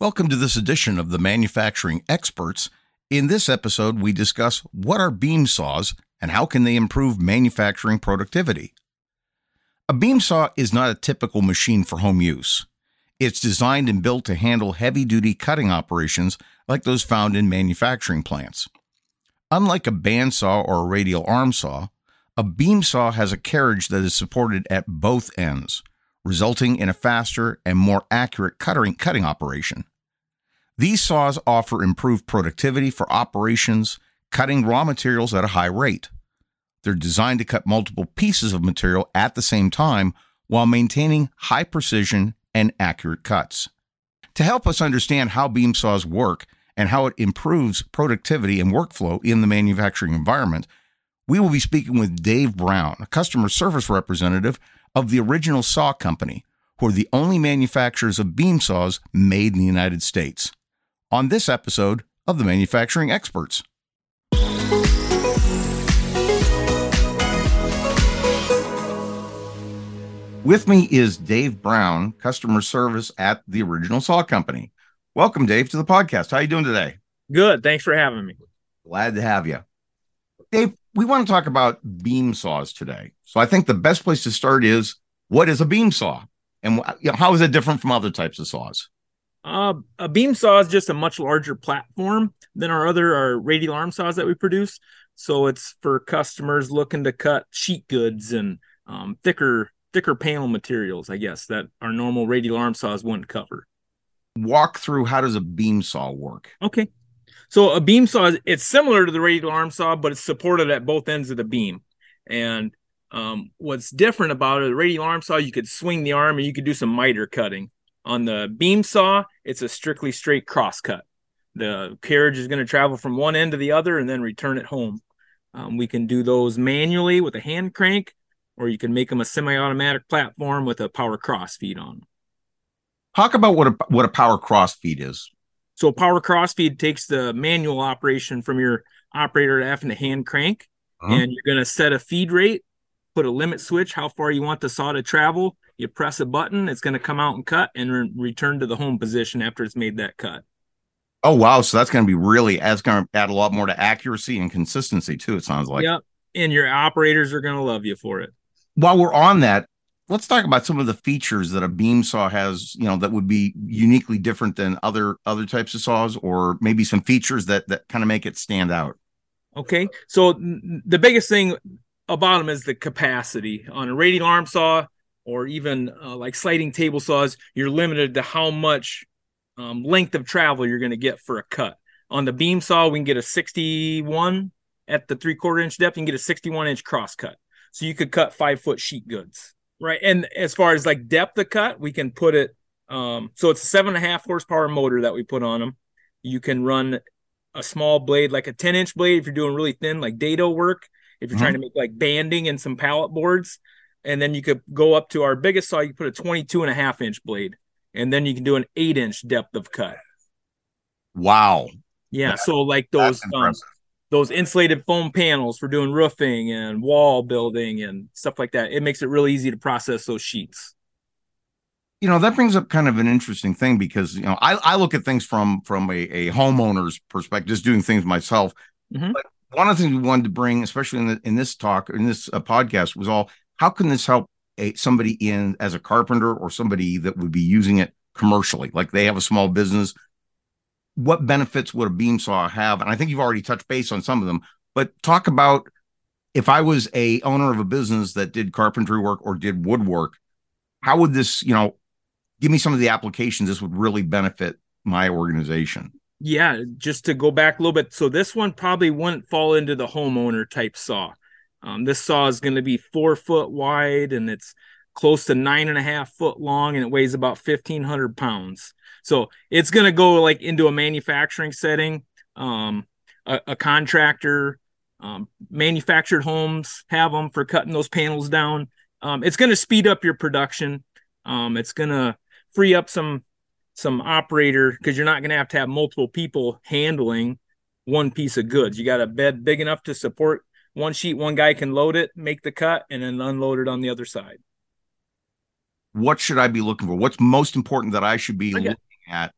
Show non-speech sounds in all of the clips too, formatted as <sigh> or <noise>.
Welcome to this edition of the Manufacturing Experts. In this episode, we discuss what are beam saws and how can they improve manufacturing productivity. A beam saw is not a typical machine for home use. It's designed and built to handle heavy duty cutting operations like those found in manufacturing plants. Unlike a bandsaw or a radial arm saw, a beam saw has a carriage that is supported at both ends, resulting in a faster and more accurate cutting, cutting operation. These saws offer improved productivity for operations, cutting raw materials at a high rate. They're designed to cut multiple pieces of material at the same time while maintaining high precision and accurate cuts. To help us understand how beam saws work and how it improves productivity and workflow in the manufacturing environment, we will be speaking with Dave Brown, a customer service representative of the original saw company, who are the only manufacturers of beam saws made in the United States. On this episode of the Manufacturing Experts. With me is Dave Brown, customer service at the original saw company. Welcome, Dave, to the podcast. How are you doing today? Good. Thanks for having me. Glad to have you. Dave, we want to talk about beam saws today. So I think the best place to start is what is a beam saw? And you know, how is it different from other types of saws? Uh, a beam saw is just a much larger platform than our other our radial arm saws that we produce. So it's for customers looking to cut sheet goods and um, thicker thicker panel materials, I guess, that our normal radial arm saws wouldn't cover. Walk through how does a beam saw work? Okay. So a beam saw it's similar to the radial arm saw, but it's supported at both ends of the beam. And um, what's different about it, the radial arm saw, you could swing the arm and you could do some miter cutting. On the beam saw, it's a strictly straight cross cut. The carriage is going to travel from one end to the other and then return it home. Um, we can do those manually with a hand crank, or you can make them a semi-automatic platform with a power cross feed on. Talk about what a what a power cross feed is. So power cross feed takes the manual operation from your operator to having to hand crank, uh-huh. and you're going to set a feed rate, put a limit switch, how far you want the saw to travel. You press a button, it's going to come out and cut and re- return to the home position after it's made that cut. Oh wow! So that's going to be really that's going to add a lot more to accuracy and consistency too. It sounds like. Yep, and your operators are going to love you for it. While we're on that, let's talk about some of the features that a beam saw has you know that would be uniquely different than other other types of saws or maybe some features that that kind of make it stand out. Okay so the biggest thing about them is the capacity. On a radial arm saw or even uh, like sliding table saws you're limited to how much um, length of travel you're going to get for a cut. On the beam saw we can get a 61 at the three quarter inch depth you can get a 61 inch cross cut. So you could cut five foot sheet goods Right. And as far as like depth of cut, we can put it um so it's a seven and a half horsepower motor that we put on them. You can run a small blade, like a 10 inch blade, if you're doing really thin, like dado work, if you're mm-hmm. trying to make like banding and some pallet boards. And then you could go up to our biggest saw, you put a 22 and a half inch blade, and then you can do an eight inch depth of cut. Wow. Yeah. That, so like those um, those insulated foam panels for doing roofing and wall building and stuff like that. It makes it really easy to process those sheets. You know, that brings up kind of an interesting thing because, you know, I, I look at things from from a, a homeowner's perspective, just doing things myself. Mm-hmm. But one of the things we wanted to bring, especially in the, in this talk in this uh, podcast, was all how can this help a somebody in as a carpenter or somebody that would be using it commercially, like they have a small business what benefits would a beam saw have? And I think you've already touched base on some of them, but talk about if I was a owner of a business that did carpentry work or did woodwork, how would this, you know, give me some of the applications this would really benefit my organization? Yeah, just to go back a little bit. So this one probably wouldn't fall into the homeowner type saw. Um, this saw is going to be four foot wide and it's close to nine and a half foot long and it weighs about 1500 pounds. So it's going to go like into a manufacturing setting. Um, a, a contractor, um, manufactured homes have them for cutting those panels down. Um, it's going to speed up your production. Um, it's going to free up some some operator because you're not going to have to have multiple people handling one piece of goods. You got a bed big enough to support one sheet. One guy can load it, make the cut, and then unload it on the other side. What should I be looking for? What's most important that I should be looking at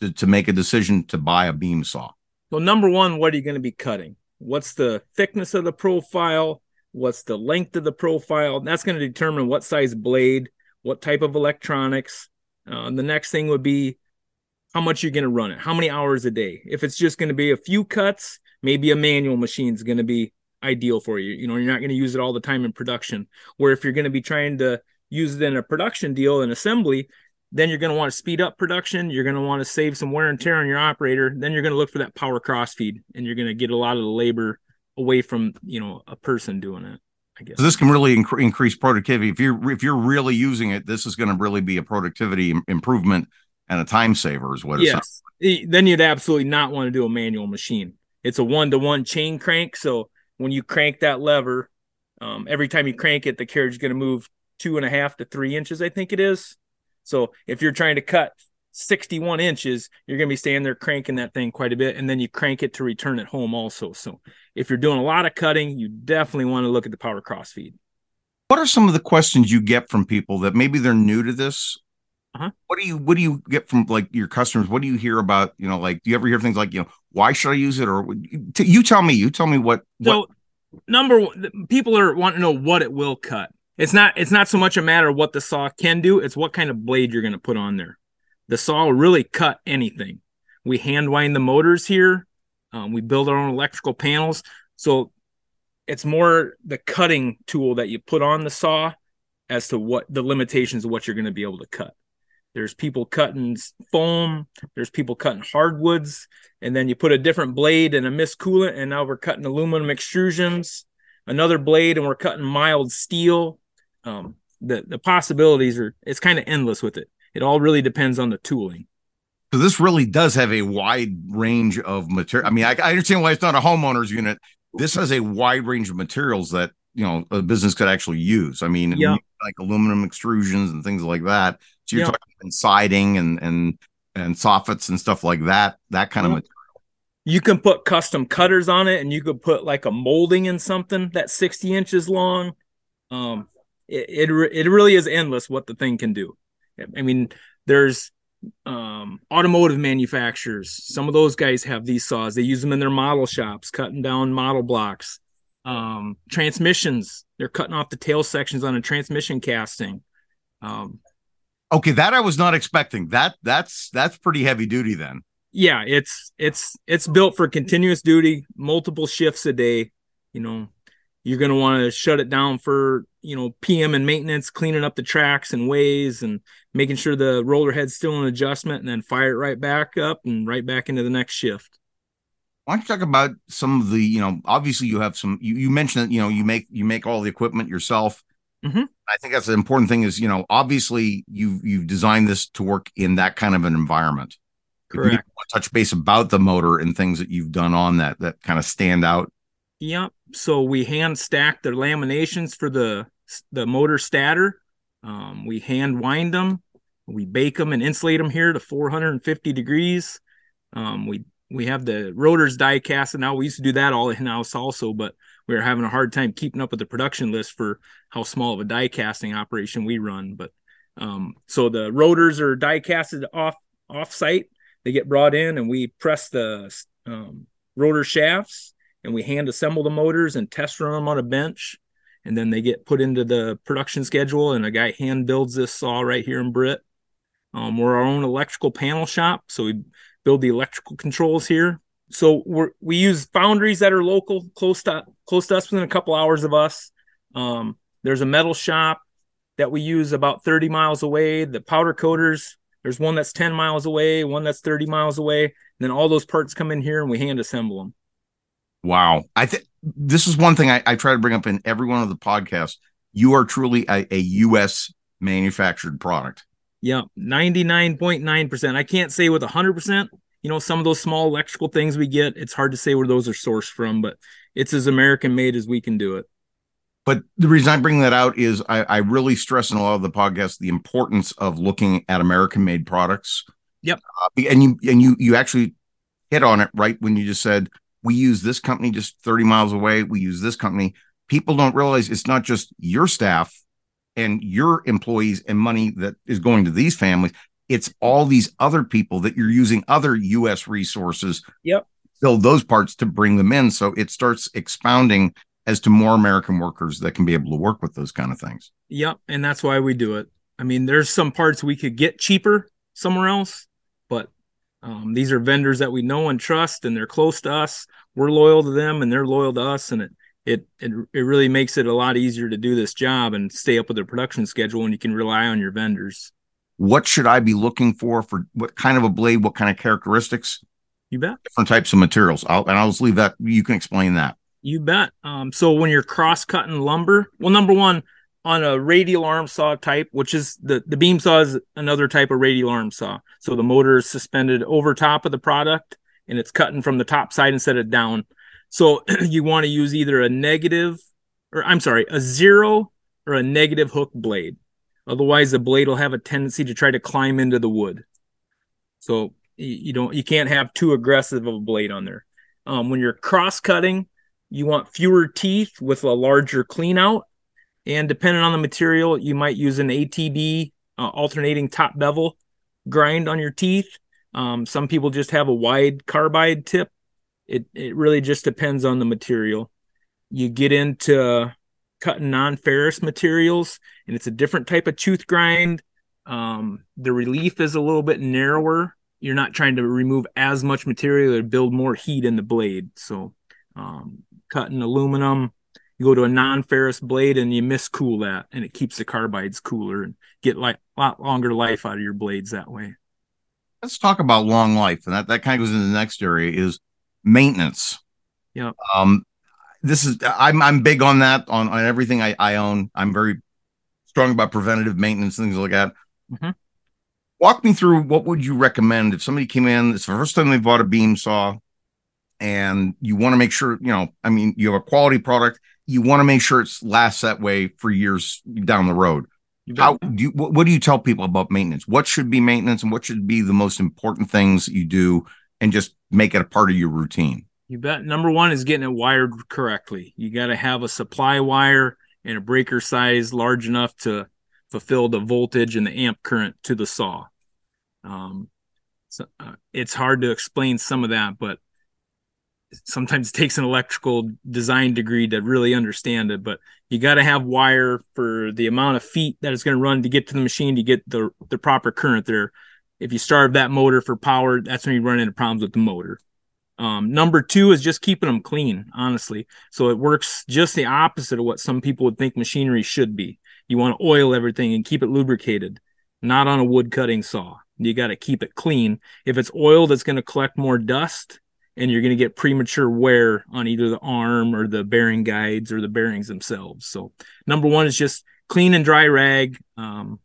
to, to make a decision to buy a beam saw? Well, number one, what are you going to be cutting? What's the thickness of the profile? What's the length of the profile? That's going to determine what size blade, what type of electronics. Uh, the next thing would be how much you're going to run it, how many hours a day. If it's just going to be a few cuts, maybe a manual machine is going to be ideal for you. You know, you're not going to use it all the time in production. Where if you're going to be trying to use it in a production deal and assembly, then you're going to want to speed up production. You're going to want to save some wear and tear on your operator. Then you're going to look for that power cross feed, and you're going to get a lot of the labor away from you know a person doing it. I guess so this can really inc- increase productivity if you're if you're really using it. This is going to really be a productivity improvement and a time saver, is what. Yes. Then you'd absolutely not want to do a manual machine. It's a one to one chain crank, so when you crank that lever, um, every time you crank it, the carriage is going to move two and a half to three inches, I think it is. So if you're trying to cut 61 inches, you're going to be standing there cranking that thing quite a bit. And then you crank it to return it home also. So if you're doing a lot of cutting, you definitely want to look at the power cross feed. What are some of the questions you get from people that maybe they're new to this? Uh-huh. What do you what do you get from like your customers? What do you hear about? You know, like do you ever hear things like you know why should I use it or you tell me? You tell me what. what... So number one, people are wanting to know what it will cut. It's not it's not so much a matter of what the saw can do, it's what kind of blade you're going to put on there. The saw will really cut anything. We hand wind the motors here. Um, we build our own electrical panels. So it's more the cutting tool that you put on the saw as to what the limitations of what you're going to be able to cut. There's people cutting foam, there's people cutting hardwoods, and then you put a different blade and a mist coolant, and now we're cutting aluminum extrusions, another blade, and we're cutting mild steel um, the the possibilities are it's kind of endless with it. It all really depends on the tooling. So this really does have a wide range of material. I mean, I, I understand why it's not a homeowner's unit. This has a wide range of materials that you know a business could actually use. I mean, yeah. like aluminum extrusions and things like that. So you're yeah. talking siding and and and soffits and stuff like that. That kind of material. You can put custom cutters on it, and you could put like a molding in something that's 60 inches long. Um, it, it, it really is endless what the thing can do. I mean, there's um, automotive manufacturers. Some of those guys have these saws. They use them in their model shops, cutting down model blocks. Um, transmissions. They're cutting off the tail sections on a transmission casting. Um, okay, that I was not expecting. That that's that's pretty heavy duty then. Yeah, it's it's it's built for continuous duty, multiple shifts a day. You know, you're going to want to shut it down for you know PM and maintenance, cleaning up the tracks and ways, and making sure the roller head's still in adjustment, and then fire it right back up and right back into the next shift. Why don't you talk about some of the you know obviously you have some you, you mentioned that you know you make you make all the equipment yourself. Mm-hmm. I think that's the important thing is you know obviously you've you've designed this to work in that kind of an environment. Correct. touch base about the motor and things that you've done on that that kind of stand out Yep. So we hand stack the laminations for the the motor stator. Um, we hand wind them. We bake them and insulate them here to 450 degrees. Um, we we have the rotors die cast and now. We used to do that all in house also, but we were having a hard time keeping up with the production list for how small of a die casting operation we run. But um, so the rotors are die casted off off site. They get brought in and we press the um, rotor shafts and we hand assemble the motors and test run them on a bench and then they get put into the production schedule and a guy hand builds this saw right here in Britt. Um, we're our own electrical panel shop, so we build the electrical controls here. So we we use foundries that are local, close to close to us, within a couple hours of us. Um, there's a metal shop that we use about 30 miles away. The powder coaters, there's one that's 10 miles away, one that's 30 miles away. And then all those parts come in here and we hand assemble them. Wow. I think this is one thing I, I, try to bring up in every one of the podcasts. You are truly a, a U.S. manufactured product. Yeah, 99.9%. I can't say with 100%. You know, some of those small electrical things we get, it's hard to say where those are sourced from, but it's as American made as we can do it. But the reason I bring that out is I, I really stress in a lot of the podcasts the importance of looking at American made products. Yep. Uh, and you and you you actually hit on it right when you just said we use this company just 30 miles away. We use this company. People don't realize it's not just your staff and your employees and money that is going to these families. it's all these other people that you're using other US resources Yep. build those parts to bring them in so it starts expounding as to more American workers that can be able to work with those kind of things. Yep, and that's why we do it. I mean, there's some parts we could get cheaper somewhere else, um, these are vendors that we know and trust, and they're close to us. We're loyal to them, and they're loyal to us, and it it it, it really makes it a lot easier to do this job and stay up with the production schedule, and you can rely on your vendors. What should I be looking for for what kind of a blade? What kind of characteristics? You bet. Different types of materials. I'll, and I'll just leave that. You can explain that. You bet. Um, so when you're cross cutting lumber, well, number one, on a radial arm saw type, which is the, the beam saw is another type of radial arm saw. So the motor is suspended over top of the product and it's cutting from the top side instead of down. So <clears throat> you want to use either a negative or I'm sorry, a zero or a negative hook blade. Otherwise the blade will have a tendency to try to climb into the wood. So you don't you can't have too aggressive of a blade on there. Um, when you're cross cutting, you want fewer teeth with a larger clean out. And depending on the material, you might use an ATB uh, alternating top bevel grind on your teeth. Um, some people just have a wide carbide tip. It it really just depends on the material. You get into cutting non-ferrous materials, and it's a different type of tooth grind. Um, the relief is a little bit narrower. You're not trying to remove as much material to build more heat in the blade. So um, cutting aluminum. You go to a non-ferrous blade and you mist cool that, and it keeps the carbides cooler and get like a lot longer life out of your blades that way. Let's talk about long life, and that that kind of goes into the next area is maintenance. Yeah. Um, this is I'm I'm big on that on on everything I I own. I'm very strong about preventative maintenance things like that. Mm-hmm. Walk me through what would you recommend if somebody came in? It's the first time they bought a beam saw and you want to make sure you know i mean you have a quality product you want to make sure it's lasts that way for years down the road. How do you what, what, do you tell people about maintenance? What should be maintenance and what should be the most important things you do and just make it a part of your routine? You bet. Number one is getting it wired correctly. You got to have a supply wire and a breaker size large enough to fulfill the voltage and the amp current to the saw. Um, so, uh, it's hard to explain some of that but sometimes it <laughs> takes an electrical design degree to really understand it but you got to have wire for the amount of feet that it's going to run to get to the machine to get the the proper current there. If you starve that motor for power that's when you run into problems with the motor. Um, number two is just keeping them clean honestly. So it works just the opposite of what some people would think machinery should be. You want to oil everything and keep it lubricated not on a wood cutting saw. You got to keep it clean. If it's oiled it's going to collect more dust and you're going to get premature wear on either the arm or the bearing guides or the bearings themselves. So number one is just clean and dry rag, um,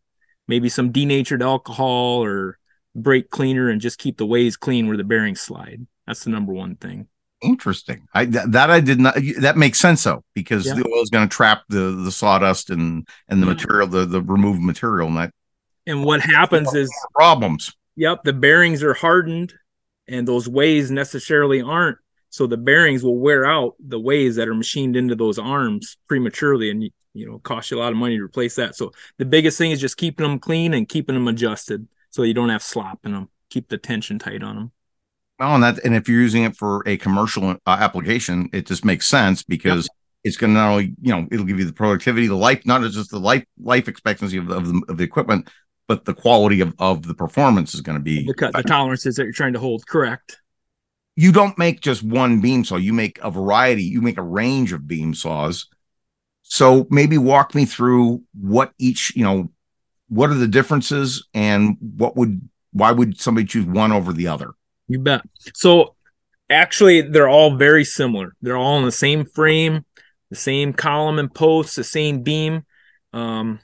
maybe some denatured alcohol or brake cleaner, and just keep the ways clean where the bearings slide. That's the number one thing. Interesting. I th- that I did not. That makes sense though, because yeah. the oil is going to trap the the sawdust and and the yeah. material, the the removed material, and that. And what happens is problems. Yep, the bearings are hardened and those ways necessarily aren't so the bearings will wear out the ways that are machined into those arms prematurely and you know cost you a lot of money to replace that. So the biggest thing is just keeping them clean and keeping them adjusted so you don't have slop in them. Keep the tension tight on them. Well and that and if you're using it for a commercial uh, application it just makes sense because yep. it's going to not only you know it'll give you the productivity the life not just the life life expectancy of, of, the, of the equipment but the quality of, of the performance is going to be the, cut, the tolerances that you're trying to hold correct. You don't make just one beam saw you make a variety you make a range of beam saws. So maybe walk me through what each you know what are the differences and what would why would somebody choose one over the other? You bet. So actually they're all very similar. They're all in the same frame the same column and posts the same beam. Um,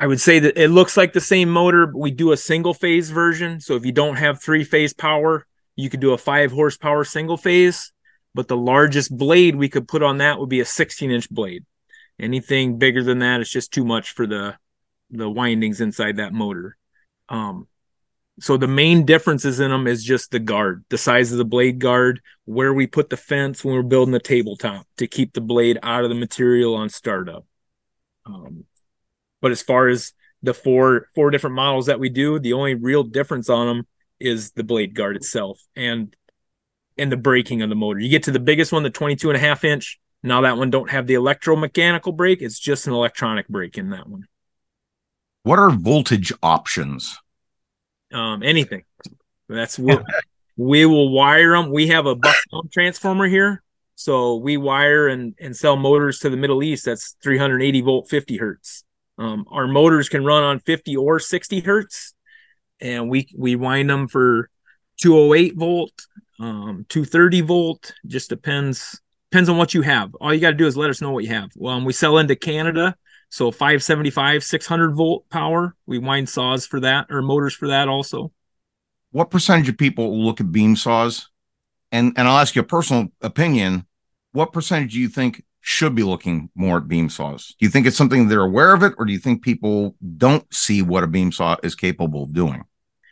I would say that it looks like the same motor, but we do a single phase version. So if you don't have three phase power, you could do a five horsepower single phase. But the largest blade we could put on that would be a 16 inch blade. Anything bigger than that is just too much for the the windings inside that motor. Um, so the main differences in them is just the guard, the size of the blade guard, where we put the fence when we're building the tabletop to keep the blade out of the material on startup. Um, but as far as the four four different models that we do. The only real difference on them is the blade guard itself and and the braking of the motor. You get to the biggest one, the 22 and a half inch. Now that one don't have the electromechanical brake. It's just an electronic brake in that one. What are voltage options? Um, anything. That's what we will wire them. We have a buck transformer here. So we wire and, and sell motors to the Middle East. That's 380 volt, 50 hertz. Um, our motors can run on 50 or 60 hertz, and we we wind them for 208 volt, um, 230 volt. Just depends depends on what you have. All you got to do is let us know what you have. Well, um, we sell into Canada, so 575, 600 volt power. We wind saws for that or motors for that also. What percentage of people look at beam saws? And and I'll ask you a personal opinion. What percentage do you think should be looking more at beam saws? Do you think it's something they're aware of it, or do you think people don't see what a beam saw is capable of doing?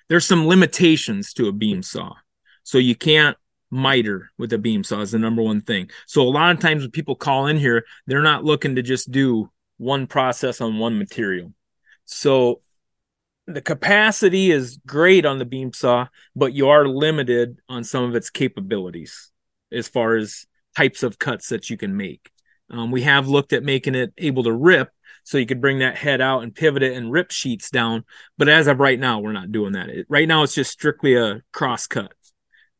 There's some limitations to a beam saw. So you can't miter with a beam saw is the number one thing. So a lot of times when people call in here, they're not looking to just do one process on one material. So the capacity is great on the beam saw, but you are limited on some of its capabilities as far as types of cuts that you can make. Um, we have looked at making it able to rip so you could bring that head out and pivot it and rip sheets down. But as of right now, we're not doing that. It, right now, it's just strictly a cross cut.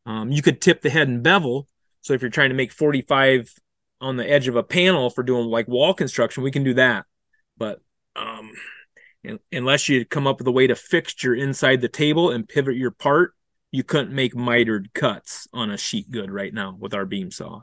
Um, you could tip the head and bevel. So if you're trying to make 45 on the edge of a panel for doing like wall construction, we can do that. But um, unless you come up with a way to fixture inside the table and pivot your part, you couldn't make mitered cuts on a sheet good right now with our beam saw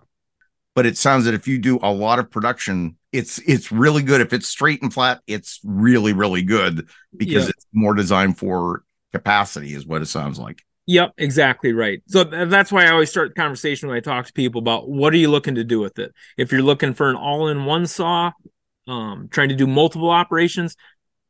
but it sounds that if you do a lot of production it's it's really good. If it's straight and flat it's really really good because yep. it's more designed for capacity is what it sounds like. Yep exactly right. So th- that's why i always start the conversation when i talk to people about what are you looking to do with it? If you're looking for an all-in-one saw um, trying to do multiple operations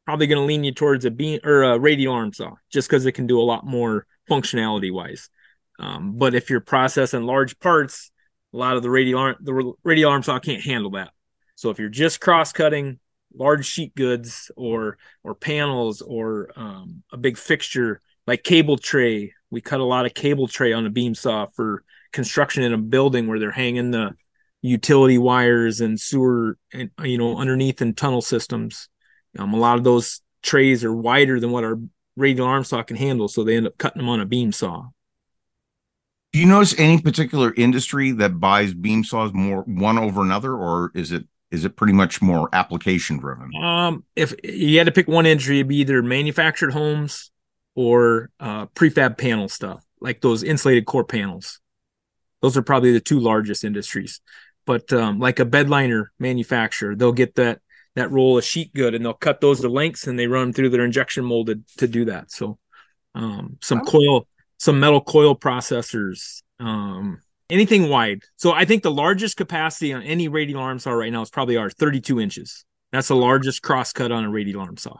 probably going to lean you towards a beam or a radial arm saw just because it can do a lot more functionality wise um, but if you're processing large parts a lot of the radial arm the radial arm saw can't handle that. So if you're just cross cutting large sheet goods or or panels or um, a big fixture like cable tray, we cut a lot of cable tray on a beam saw for construction in a building where they're hanging the utility wires and sewer and you know underneath in tunnel systems. Um, a lot of those trays are wider than what our radial arm saw can handle, so they end up cutting them on a beam saw. Do you notice any particular industry that buys beam saws more one over another, or is it is it pretty much more application driven? Um, if you had to pick one industry, it'd be either manufactured homes or uh, prefab panel stuff, like those insulated core panels. Those are probably the two largest industries. But um, like a bedliner manufacturer, they'll get that that roll of sheet good and they'll cut those to lengths and they run through their injection molded to do that. So um, some oh. coil some metal coil processors, um, anything wide. So I think the largest capacity on any radial arm saw right now is probably our 32 inches. That's the largest cross cut on a radial arm saw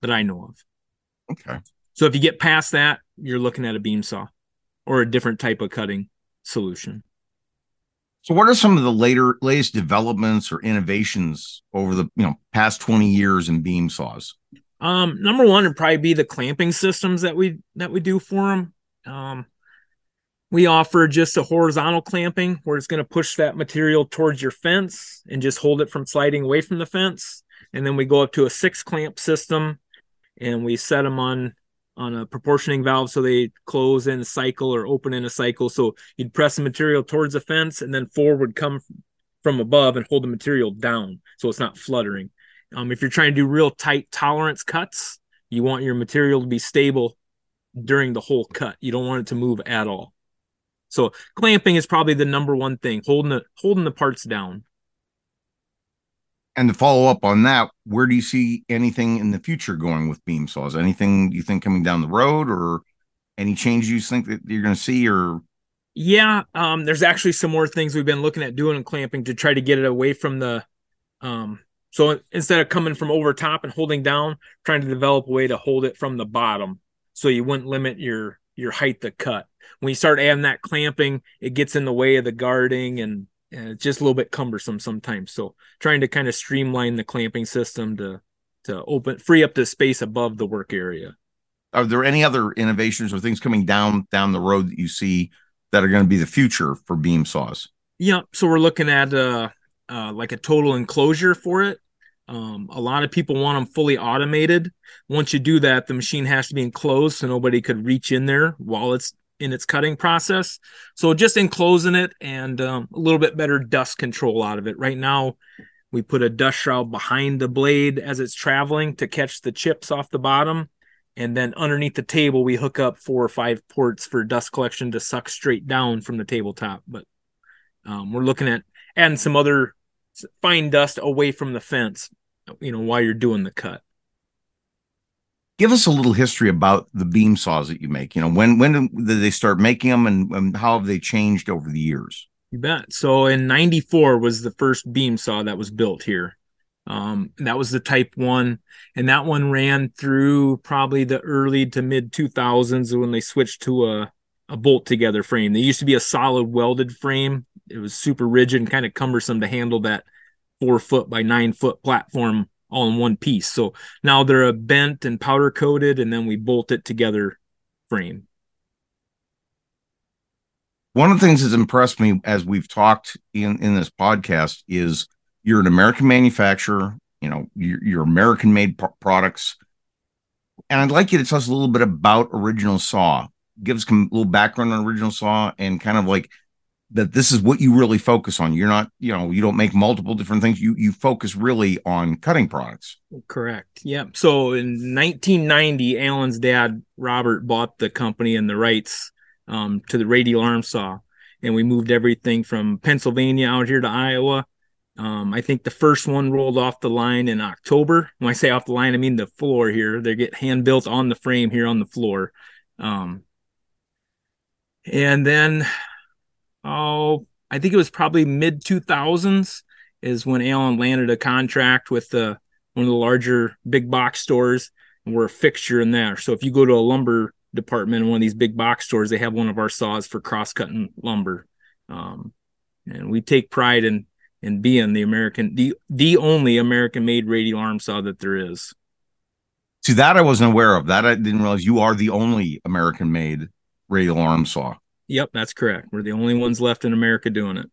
that I know of. Okay. So if you get past that, you're looking at a beam saw or a different type of cutting solution. So what are some of the later latest developments or innovations over the you know past 20 years in beam saws? Um, number one would probably be the clamping systems that we that we do for them. Um, we offer just a horizontal clamping where it's going to push that material towards your fence and just hold it from sliding away from the fence. And then we go up to a six clamp system and we set them on on a proportioning valve so they close in a cycle or open in a cycle. So you'd press the material towards the fence and then four would come from above and hold the material down so it's not fluttering. Um, if you're trying to do real tight tolerance cuts, you want your material to be stable during the whole cut. You don't want it to move at all. So clamping is probably the number one thing, holding the holding the parts down. And to follow up on that, where do you see anything in the future going with beam saws? Anything you think coming down the road, or any changes you think that you're going to see, or yeah, um, there's actually some more things we've been looking at doing in clamping to try to get it away from the um, so instead of coming from over top and holding down, trying to develop a way to hold it from the bottom so you wouldn't limit your your height to cut. When you start adding that clamping, it gets in the way of the guarding and, and it's just a little bit cumbersome sometimes. So trying to kind of streamline the clamping system to to open free up the space above the work area. Are there any other innovations or things coming down down the road that you see that are going to be the future for beam saws? Yeah, so we're looking at uh, uh like a total enclosure for it. Um, a lot of people want them fully automated. Once you do that, the machine has to be enclosed so nobody could reach in there while it's in its cutting process. So just enclosing it and um, a little bit better dust control out of it. Right now, we put a dust shroud behind the blade as it's traveling to catch the chips off the bottom. And then underneath the table, we hook up four or five ports for dust collection to suck straight down from the tabletop. But um, we're looking at adding some other fine dust away from the fence, you know, while you're doing the cut. Give us a little history about the beam saws that you make. You know, when when did they start making them, and, and how have they changed over the years? You bet. So in 94 was the first beam saw that was built here. Um, that was the type one, and that one ran through probably the early to mid 2000s when they switched to a, a bolt together frame. They used to be a solid welded frame. It was super rigid and kind of cumbersome to handle that four foot by nine foot platform all in one piece. So now they're a bent and powder coated, and then we bolt it together frame one of the things that's impressed me as we've talked in in this podcast is you're an American manufacturer. You know, you're, you're American made p- products, and I'd like you to tell us a little bit about Original Saw. Give us a little background on Original Saw and kind of like that. This is what you really focus on. You're not, you know, you don't make multiple different things. You you focus really on cutting products. Correct. Yep. So in 1990, Alan's dad Robert bought the company and the rights um, to the radial arm saw, and we moved everything from Pennsylvania out here to Iowa. Um, I think the first one rolled off the line in October. When I say off the line, I mean the floor here. They get hand built on the frame here on the floor. Um, and then, oh, I think it was probably mid 2000s is when Alan landed a contract with the one of the larger big box stores, and we're a fixture in there. So if you go to a lumber department in one of these big box stores, they have one of our saws for cross cutting lumber. Um, and we take pride in in being the American, the the only American made radial arm saw that there is. See that I wasn't aware of. That I didn't realize you are the only American made radial arm saw. Yep, that's correct. We're the only ones left in America doing it.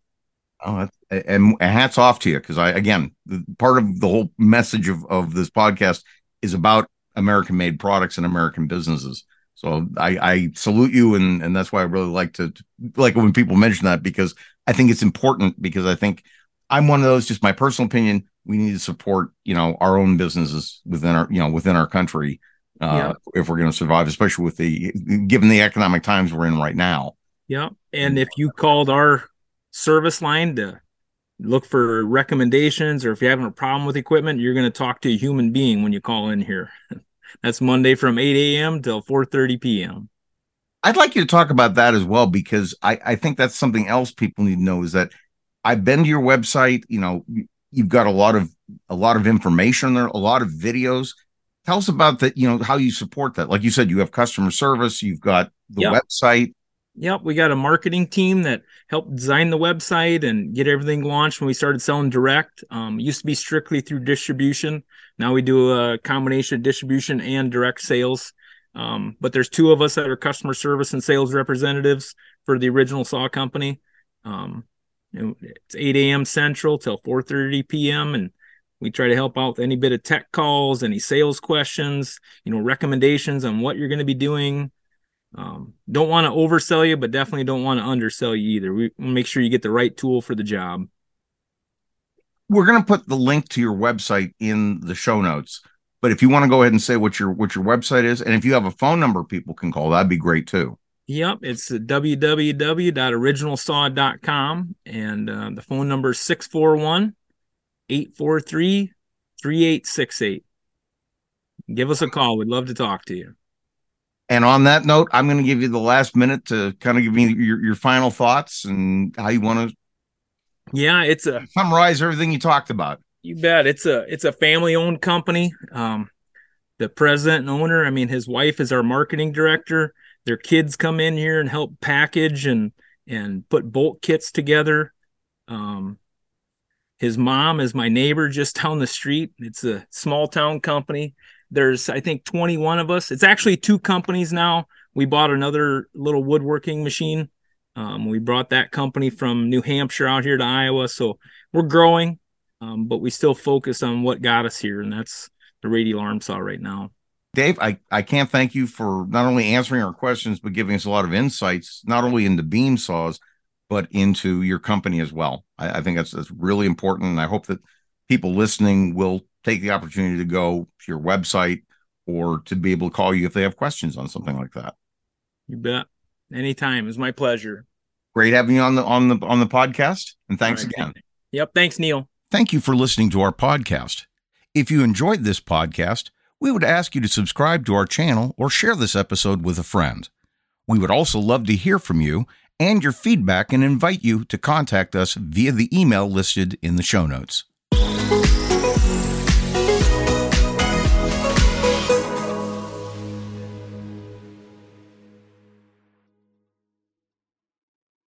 Oh, and, and hats off to you because I again part of the whole message of of this podcast is about American made products and American businesses. So I, I salute you, and and that's why I really like to like when people mention that because I think it's important because I think I'm one of those. Just my personal opinion, we need to support you know our own businesses within our you know within our country uh, yeah. if we're going to survive, especially with the given the economic times we're in right now. Yeah, and if you called our service line to look for recommendations or if you're having a problem with equipment, you're going to talk to a human being when you call in here. <laughs> That's Monday from 8 a.m. till 4:30 p.m. I'd like you to talk about that as well because I, I think that's something else people need to know is that I've been to your website. You know, you've got a lot of a lot of information there, a lot of videos. Tell us about that. You know how you support that. Like you said, you have customer service. You've got the yep. website. Yep, we got a marketing team that helped design the website and get everything launched when we started selling direct. Um, used to be strictly through distribution. Now we do a combination of distribution and direct sales. Um, but there's two of us that are customer service and sales representatives for the original saw company. Um, it's 8 a.m. Central till 4:30 p.m. and we try to help out with any bit of tech calls, any sales questions, you know, recommendations on what you're going to be doing, um, don't want to oversell you, but definitely don't want to undersell you either. We make sure you get the right tool for the job. We're going to put the link to your website in the show notes. But if you want to go ahead and say what your what your website is, and if you have a phone number people can call, that'd be great too. Yep, it's www.originalsaw.com and uh, the phone number is 641 843 3868. Give us a call. We'd love to talk to you. And on that note, I'm going to give you the last minute to kind of give me your, your final thoughts and how you want to. Yeah, it's a summarize everything you talked about. You bet. It's a it's a family owned company. Um, the president and owner, I mean, his wife is our marketing director. Their kids come in here and help package and and put bolt kits together. Um, his mom is my neighbor just down the street. It's a small town company. There's, I think, 21 of us. It's actually two companies now. We bought another little woodworking machine. Um, we brought that company from New Hampshire out here to Iowa. So we're growing, um, but we still focus on what got us here, and that's the radial arm saw right now. Dave, I, I can't thank you for not only answering our questions, but giving us a lot of insights, not only into beam saws, but into your company as well. I, I think that's that's really important, and I hope that people listening will take the opportunity to go to your website or to be able to call you if they have questions on something like that. You bet. Anytime. It's my pleasure. Great having you on the on the on the podcast, and thanks right. again. Yep. Thanks, Neal. Thank you for listening to our podcast. If you enjoyed this podcast, we would ask you to subscribe to our channel or share this episode with a friend. We would also love to hear from you and your feedback and invite you to contact us via the email listed in the show notes.